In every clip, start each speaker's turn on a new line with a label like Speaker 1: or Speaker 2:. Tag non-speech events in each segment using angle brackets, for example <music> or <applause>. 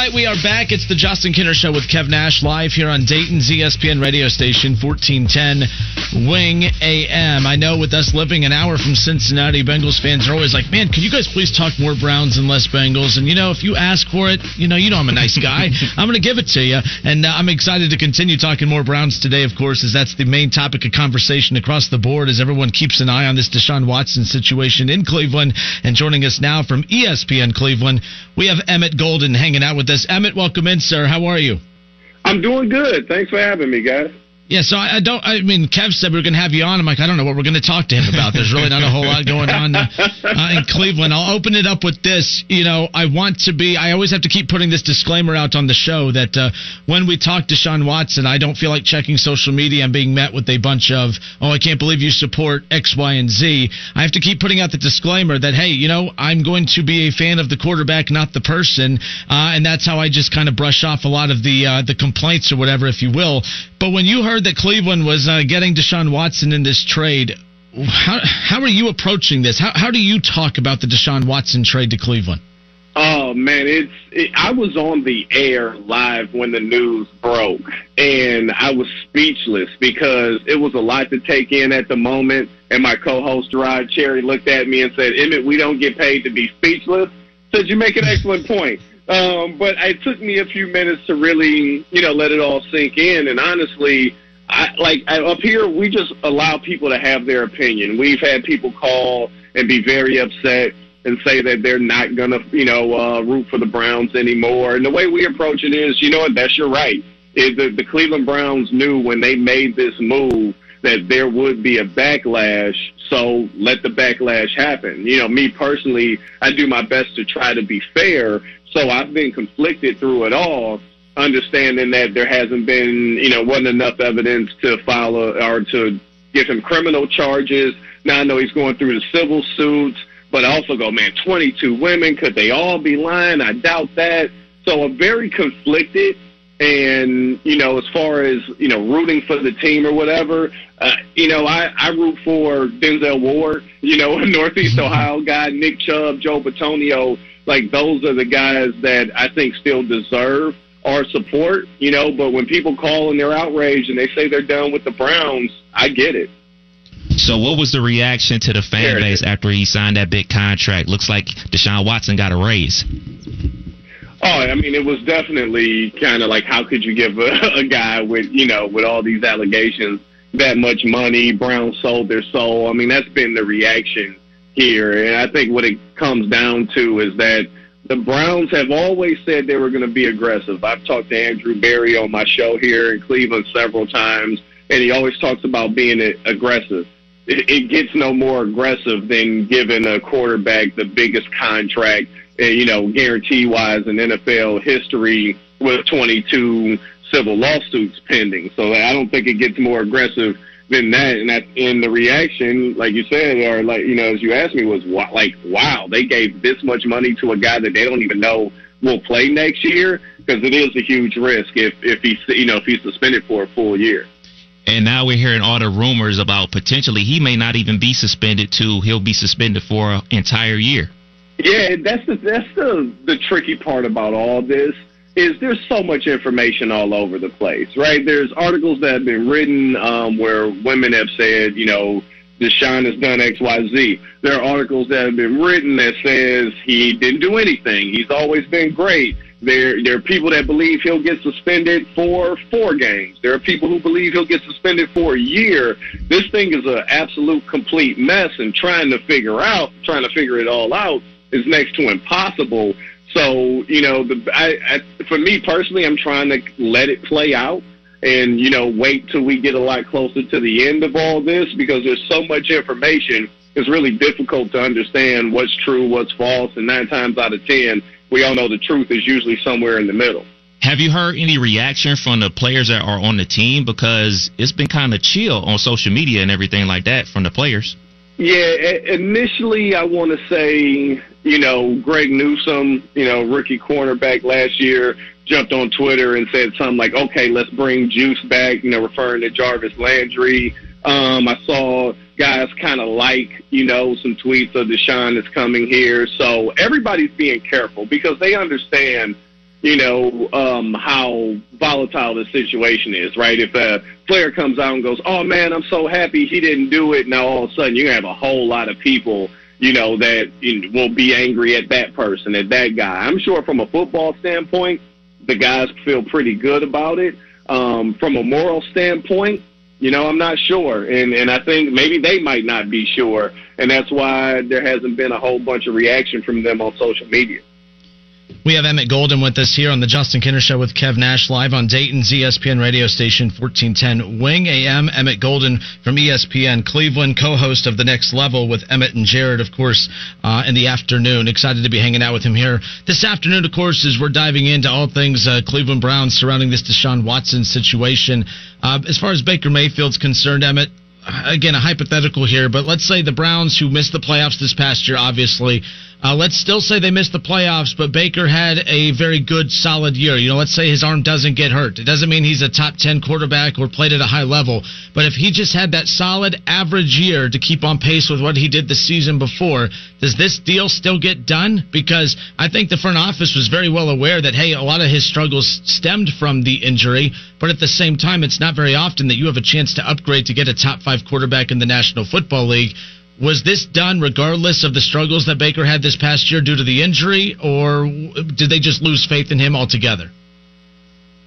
Speaker 1: right, we are back. It's the Justin Kinner Show with Kev Nash live here on Dayton's ESPN radio station, 1410 Wing AM. I know with us living an hour from Cincinnati, Bengals fans are always like, man, can you guys please talk more Browns and less Bengals? And, you know, if you ask for it, you know, you know I'm a nice guy. <laughs> I'm going to give it to you. And uh, I'm excited to continue talking more Browns today, of course, as that's the main topic of conversation across the board as everyone keeps an eye on this Deshaun Watson situation in Cleveland. And joining us now from ESPN Cleveland, we have Emmett Golden hanging out with us. Emmett, welcome in, sir. How are you?
Speaker 2: I'm doing good. Thanks for having me, guys.
Speaker 1: Yeah, so I, I don't. I mean, Kev said we are going to have you on. I'm like, I don't know what we're going to talk to him about. There's really not a whole lot going on uh, in Cleveland. I'll open it up with this. You know, I want to be. I always have to keep putting this disclaimer out on the show that uh, when we talk Deshaun Watson, I don't feel like checking social media and being met with a bunch of, oh, I can't believe you support X, Y, and Z. I have to keep putting out the disclaimer that, hey, you know, I'm going to be a fan of the quarterback, not the person, uh, and that's how I just kind of brush off a lot of the uh, the complaints or whatever, if you will. But when you heard that Cleveland was uh, getting Deshaun Watson in this trade, how how are you approaching this? How how do you talk about the Deshaun Watson trade to Cleveland?
Speaker 2: Oh man, it's it, I was on the air live when the news broke, and I was speechless because it was a lot to take in at the moment. And my co-host Rod Cherry looked at me and said, "Emmett, we don't get paid to be speechless." Said you make an <laughs> excellent point. Um, but it took me a few minutes to really, you know, let it all sink in. And honestly, I, like up here, we just allow people to have their opinion. We've had people call and be very upset and say that they're not going to, you know, uh, root for the Browns anymore. And the way we approach it is, you know what, that's your right. It, the, the Cleveland Browns knew when they made this move that there would be a backlash, so let the backlash happen. You know, me personally, I do my best to try to be fair, so I've been conflicted through it all, understanding that there hasn't been, you know, wasn't enough evidence to file a, or to give him criminal charges. Now I know he's going through the civil suits, but I also go, man, 22 women, could they all be lying? I doubt that. So I'm very conflicted. And, you know, as far as, you know, rooting for the team or whatever, uh, you know, I, I root for Denzel Ward, you know, <laughs> Northeast Ohio guy, Nick Chubb, Joe Bitonio like those are the guys that I think still deserve our support, you know, but when people call and they're outraged and they say they're done with the Browns, I get it.
Speaker 3: So, what was the reaction to the fan base after he signed that big contract? Looks like Deshaun Watson got a raise.
Speaker 2: Oh, I mean, it was definitely kind of like, how could you give a, <laughs> a guy with, you know, with all these allegations that much money? Brown sold their soul. I mean, that's been the reaction here. And I think what it comes down to is that the Browns have always said they were going to be aggressive. I've talked to Andrew Berry on my show here in Cleveland several times, and he always talks about being aggressive. It, it gets no more aggressive than giving a quarterback the biggest contract, eh, you know, guarantee wise in NFL history with 22 civil lawsuits pending. So I don't think it gets more aggressive than that. And that, and the reaction, like you said, or like you know, as you asked me, was like, wow, they gave this much money to a guy that they don't even know will play next year because it is a huge risk if if he's you know if he's suspended for a full year.
Speaker 3: And now we're hearing all the rumors about potentially he may not even be suspended too. He'll be suspended for an entire year.
Speaker 2: Yeah, that's the that's the the tricky part about all this is there's so much information all over the place, right? There's articles that have been written um, where women have said, you know, Deshaun has done X, Y, Z. There are articles that have been written that says he didn't do anything. He's always been great. There, there are people that believe he'll get suspended for four games. There are people who believe he'll get suspended for a year. This thing is an absolute complete mess, and trying to figure out, trying to figure it all out, is next to impossible. So you know, the I, I, for me personally, I'm trying to let it play out and you know wait till we get a lot closer to the end of all this because there's so much information. It's really difficult to understand what's true, what's false, and nine times out of ten, we all know the truth is usually somewhere in the middle.
Speaker 3: Have you heard any reaction from the players that are on the team? Because it's been kind of chill on social media and everything like that from the players.
Speaker 2: Yeah, initially I want to say, you know, Greg Newsome, you know, rookie cornerback last year, jumped on Twitter and said something like, "Okay, let's bring Juice back," you know, referring to Jarvis Landry. Um, I saw guys kind of like, you know, some tweets of Deshaun is coming here. So everybody's being careful because they understand you know, um, how volatile the situation is, right? If a player comes out and goes, "Oh man, I'm so happy he didn't do it," now all of a sudden you have a whole lot of people, you know, that will be angry at that person, at that guy. I'm sure from a football standpoint, the guys feel pretty good about it. Um, from a moral standpoint, you know, I'm not sure, and and I think maybe they might not be sure, and that's why there hasn't been a whole bunch of reaction from them on social media.
Speaker 1: We have Emmett Golden with us here on the Justin Kinner Show with Kev Nash live on Dayton's ESPN radio station 1410 Wing AM. Emmett Golden from ESPN Cleveland, co-host of The Next Level with Emmett and Jared, of course, uh, in the afternoon. Excited to be hanging out with him here this afternoon. Of course, as we're diving into all things uh, Cleveland Browns surrounding this Deshaun Watson situation. Uh, as far as Baker Mayfield's concerned, Emmett, again, a hypothetical here, but let's say the Browns, who missed the playoffs this past year, obviously, uh, let's still say they missed the playoffs, but Baker had a very good, solid year. You know, let's say his arm doesn't get hurt. It doesn't mean he's a top 10 quarterback or played at a high level, but if he just had that solid, average year to keep on pace with what he did the season before, does this deal still get done? Because I think the front office was very well aware that, hey, a lot of his struggles stemmed from the injury, but at the same time, it's not very often that you have a chance to upgrade to get a top five quarterback in the National Football League. Was this done regardless of the struggles that Baker had this past year due to the injury, or did they just lose faith in him altogether?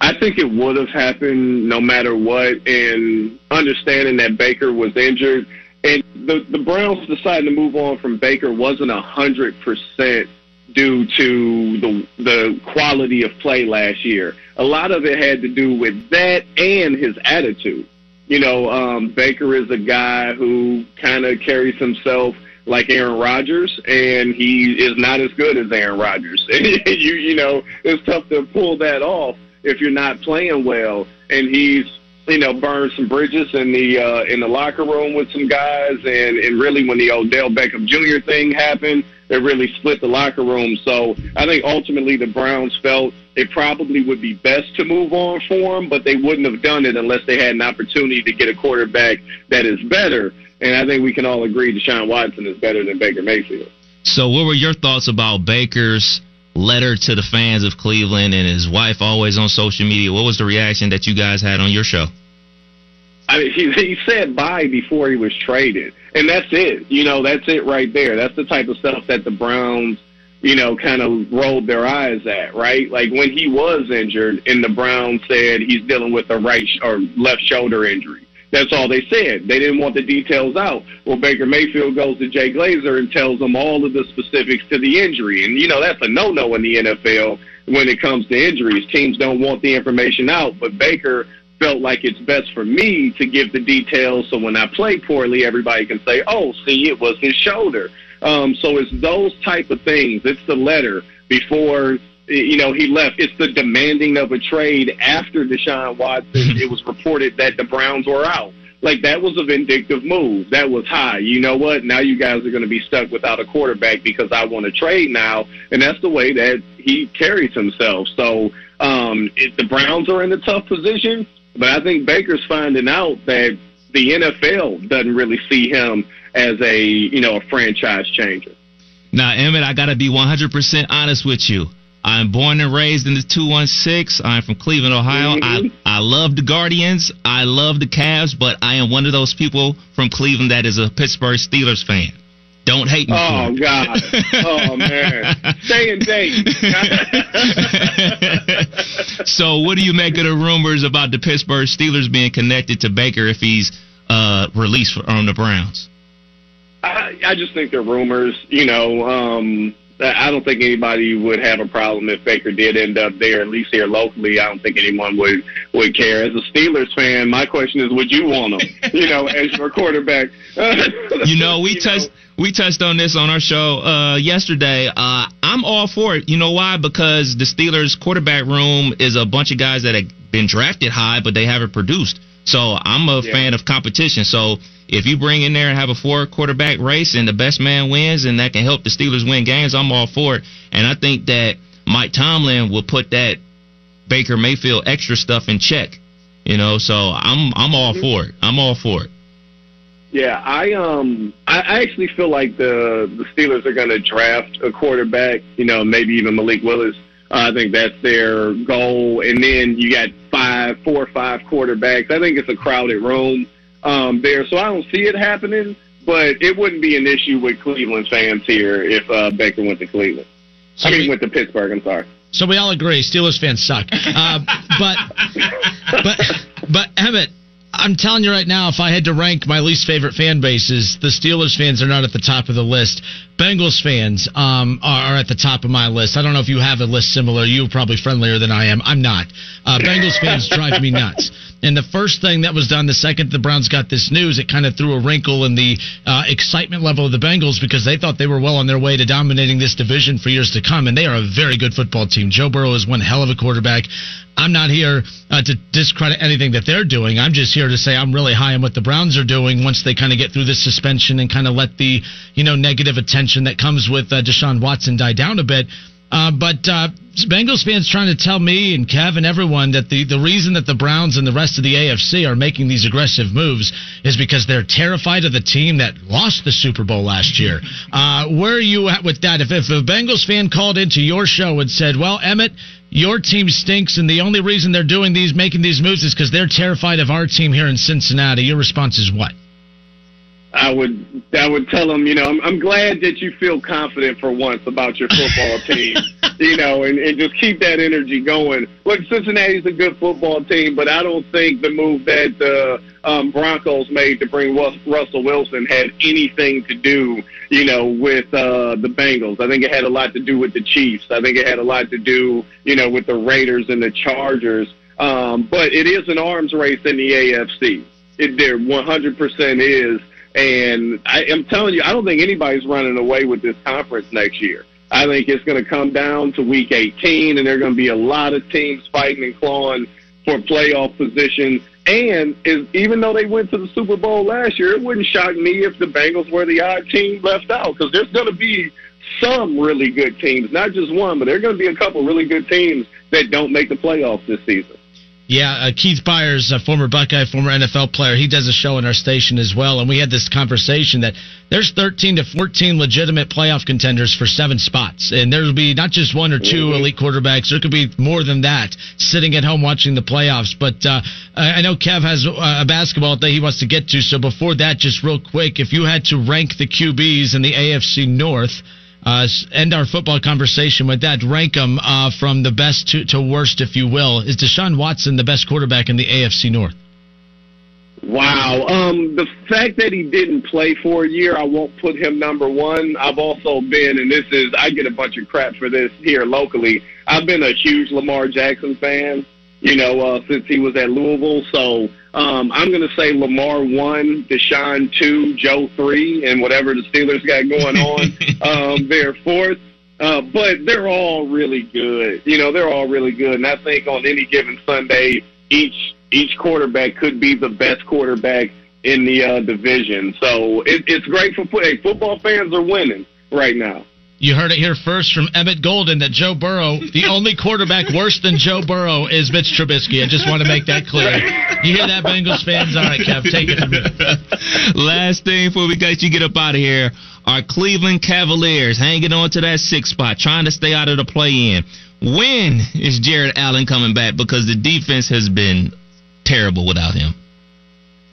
Speaker 2: I think it would have happened no matter what, and understanding that Baker was injured, and the the Browns deciding to move on from Baker wasn't a hundred percent due to the the quality of play last year. A lot of it had to do with that and his attitude. You know, um, Baker is a guy who kind of carries himself like Aaron Rodgers, and he is not as good as Aaron Rodgers. <laughs> you you know, it's tough to pull that off if you're not playing well. And he's you know burned some bridges in the uh, in the locker room with some guys, and and really when the Odell Beckham Jr. thing happened, it really split the locker room. So I think ultimately the Browns felt it probably would be best to move on for him, but they wouldn't have done it unless they had an opportunity to get a quarterback that is better. And I think we can all agree Deshaun Watson is better than Baker Mayfield.
Speaker 3: So, what were your thoughts about Baker's letter to the fans of Cleveland and his wife always on social media? What was the reaction that you guys had on your show?
Speaker 2: I mean, he, he said bye before he was traded, and that's it. You know, that's it right there. That's the type of stuff that the Browns you know, kind of rolled their eyes at, right? Like when he was injured and the Browns said he's dealing with a right sh- or left shoulder injury. That's all they said. They didn't want the details out. Well, Baker Mayfield goes to Jay Glazer and tells them all of the specifics to the injury. And, you know, that's a no-no in the NFL when it comes to injuries. Teams don't want the information out, but Baker felt like it's best for me to give the details so when I play poorly, everybody can say, oh, see, it was his shoulder. Um, so it's those type of things. It's the letter before you know he left. It's the demanding of a trade after Deshaun Watson. <laughs> it was reported that the Browns were out. Like that was a vindictive move. That was high. You know what? Now you guys are going to be stuck without a quarterback because I want to trade now, and that's the way that he carries himself. So um, it, the Browns are in a tough position, but I think Baker's finding out that the NFL doesn't really see him as a you know a franchise changer.
Speaker 3: Now, Emmett, I got to be 100% honest with you. I'm born and raised in the 216. I'm from Cleveland, Ohio. Mm-hmm. I, I love the Guardians. I love the Cavs, but I am one of those people from Cleveland that is a Pittsburgh Steelers fan. Don't hate me.
Speaker 2: Oh God. oh man. <laughs> Stay in date. <laughs>
Speaker 3: so, what do you make of the rumors about the Pittsburgh Steelers being connected to Baker if he's uh, released from the Browns?
Speaker 2: I, I just think they're rumors. You know, um, I don't think anybody would have a problem if Baker did end up there, at least here locally. I don't think anyone would would care. As a Steelers fan, my question is, would you want him? <laughs> you know, as your quarterback. <laughs>
Speaker 3: you know, we touched we touched on this on our show uh, yesterday. Uh, I'm all for it. You know why? Because the Steelers quarterback room is a bunch of guys that have been drafted high, but they haven't produced. So I'm a yeah. fan of competition. So if you bring in there and have a four quarterback race and the best man wins and that can help the Steelers win games, I'm all for it. And I think that Mike Tomlin will put that Baker Mayfield extra stuff in check. You know, so I'm I'm all for it. I'm all for it.
Speaker 2: Yeah, I um I actually feel like the the Steelers are going to draft a quarterback. You know, maybe even Malik Willis I think that's their goal. And then you got five, four or five quarterbacks. I think it's a crowded room um, there, so I don't see it happening. But it wouldn't be an issue with Cleveland fans here if uh, Baker went to Cleveland. I mean, went to Pittsburgh. I'm sorry.
Speaker 1: So we all agree Steelers fans suck. Uh, but but but Emmett, I'm telling you right now, if I had to rank my least favorite fan bases, the Steelers fans are not at the top of the list. Bengals fans um, are, are, at the top of my list. I don't know if you have a list similar. You're probably friendlier than I am. I'm not. Uh, Bengals fans drive me nuts. And the first thing that was done the second the Browns got this news, it kind of threw a wrinkle in the uh, excitement level of the Bengals because they thought they were well on their way to dominating this division for years to come. And they are a very good football team. Joe Burrow is one hell of a quarterback. I'm not here uh, to discredit anything that they're doing. I'm just here to say I'm really high on what the Browns are doing once they kind of get through this suspension and kind of let the you know negative attention that comes with uh, Deshaun Watson die down a bit. Uh, but uh, Bengals fans trying to tell me and Kev and everyone that the, the reason that the Browns and the rest of the AFC are making these aggressive moves is because they're terrified of the team that lost the Super Bowl last year. Uh, where are you at with that? If, if a Bengals fan called into your show and said, well, Emmett, your team stinks, and the only reason they're doing these, making these moves, is because they're terrified of our team here in Cincinnati. Your response is what?
Speaker 2: I would I would tell them, you know, I'm, I'm glad that you feel confident for once about your football <laughs> team, you know, and, and just keep that energy going. Look, Cincinnati's a good football team, but I don't think the move that the um, Broncos made to bring Russell Wilson had anything to do, you know, with uh, the Bengals. I think it had a lot to do with the Chiefs. I think it had a lot to do, you know, with the Raiders and the Chargers. Um, but it is an arms race in the AFC. It there 100% is and I am telling you, I don't think anybody's running away with this conference next year. I think it's going to come down to week 18, and there are going to be a lot of teams fighting and clawing for playoff position. And is, even though they went to the Super Bowl last year, it wouldn't shock me if the Bengals were the odd team left out because there's going to be some really good teams, not just one, but there are going to be a couple really good teams that don't make the playoffs this season.
Speaker 1: Yeah, uh, Keith Byars, a former Buckeye, former NFL player, he does a show on our station as well, and we had this conversation that there's 13 to 14 legitimate playoff contenders for seven spots, and there'll be not just one or 2 mm-hmm. elite quarterbacks. There could be more than that sitting at home watching the playoffs. But uh, I know Kev has a basketball that he wants to get to, so before that, just real quick, if you had to rank the QBs in the AFC North uh, end our football conversation with that. Rank them uh, from the best to, to worst, if you will. Is Deshaun Watson the best quarterback in the AFC North?
Speaker 2: Wow. Um, the fact that he didn't play for a year, I won't put him number one. I've also been, and this is, I get a bunch of crap for this here locally. I've been a huge Lamar Jackson fan you know, uh, since he was at Louisville. So um, I'm going to say Lamar one, Deshaun two, Joe three, and whatever the Steelers got going on, <laughs> um, they're fourth. Uh, but they're all really good. You know, they're all really good. And I think on any given Sunday, each each quarterback could be the best quarterback in the uh, division. So it, it's great for hey, football fans are winning right now.
Speaker 1: You heard it here first from Emmett Golden that Joe Burrow, the <laughs> only quarterback worse than Joe Burrow is Mitch Trubisky. I just want to make that clear. You hear that, Bengals fans? All right, Kev, take it from here. <laughs>
Speaker 3: Last thing before we guys you get up out of here, our Cleveland Cavaliers hanging on to that sixth spot, trying to stay out of the play-in. When is Jarrett Allen coming back? Because the defense has been terrible without him.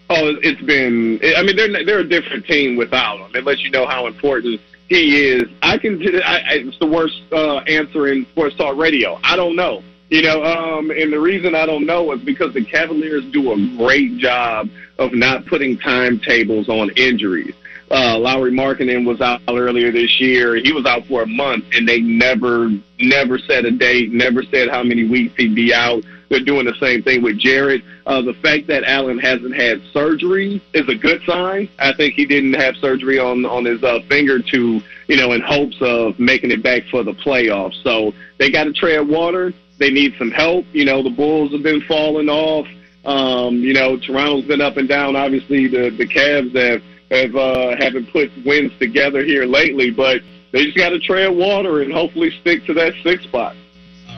Speaker 2: Oh, it's been. I mean, they're they're a different team without him. It lets you know how important he is. I can. I, it's the worst uh, answer in sports talk radio. I don't know. You know, um, and the reason I don't know is because the Cavaliers do a great job of not putting timetables on injuries. Uh, Lauri Markkanen was out earlier this year. He was out for a month, and they never, never set a date, never said how many weeks he'd be out. They're doing the same thing with Jarrett. Uh, the fact that Allen hasn't had surgery is a good sign. I think he didn't have surgery on on his uh, finger to, you know, in hopes of making it back for the playoffs. So they got to tread water. They need some help. You know, the Bulls have been falling off. Um, you know, Toronto's been up and down. Obviously, the the Cavs have have uh, haven't put wins together here lately, but they just got to tread water and hopefully stick to that sixth spot.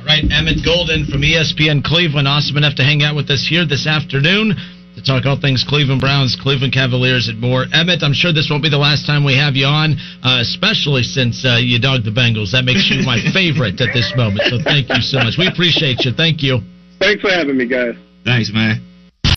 Speaker 1: All right, Emmett Golden from ESPN Cleveland, awesome enough to hang out with us here this afternoon. to talk all things Cleveland Browns, Cleveland Cavaliers, and more. Emmett, I'm sure this won't be the last time we have you on, uh, especially since uh, you dogged the Bengals. That makes you my <laughs> favorite at this moment. So thank you so much. We appreciate you. Thank you.
Speaker 2: Thanks for having me, guys.
Speaker 3: Thanks, man.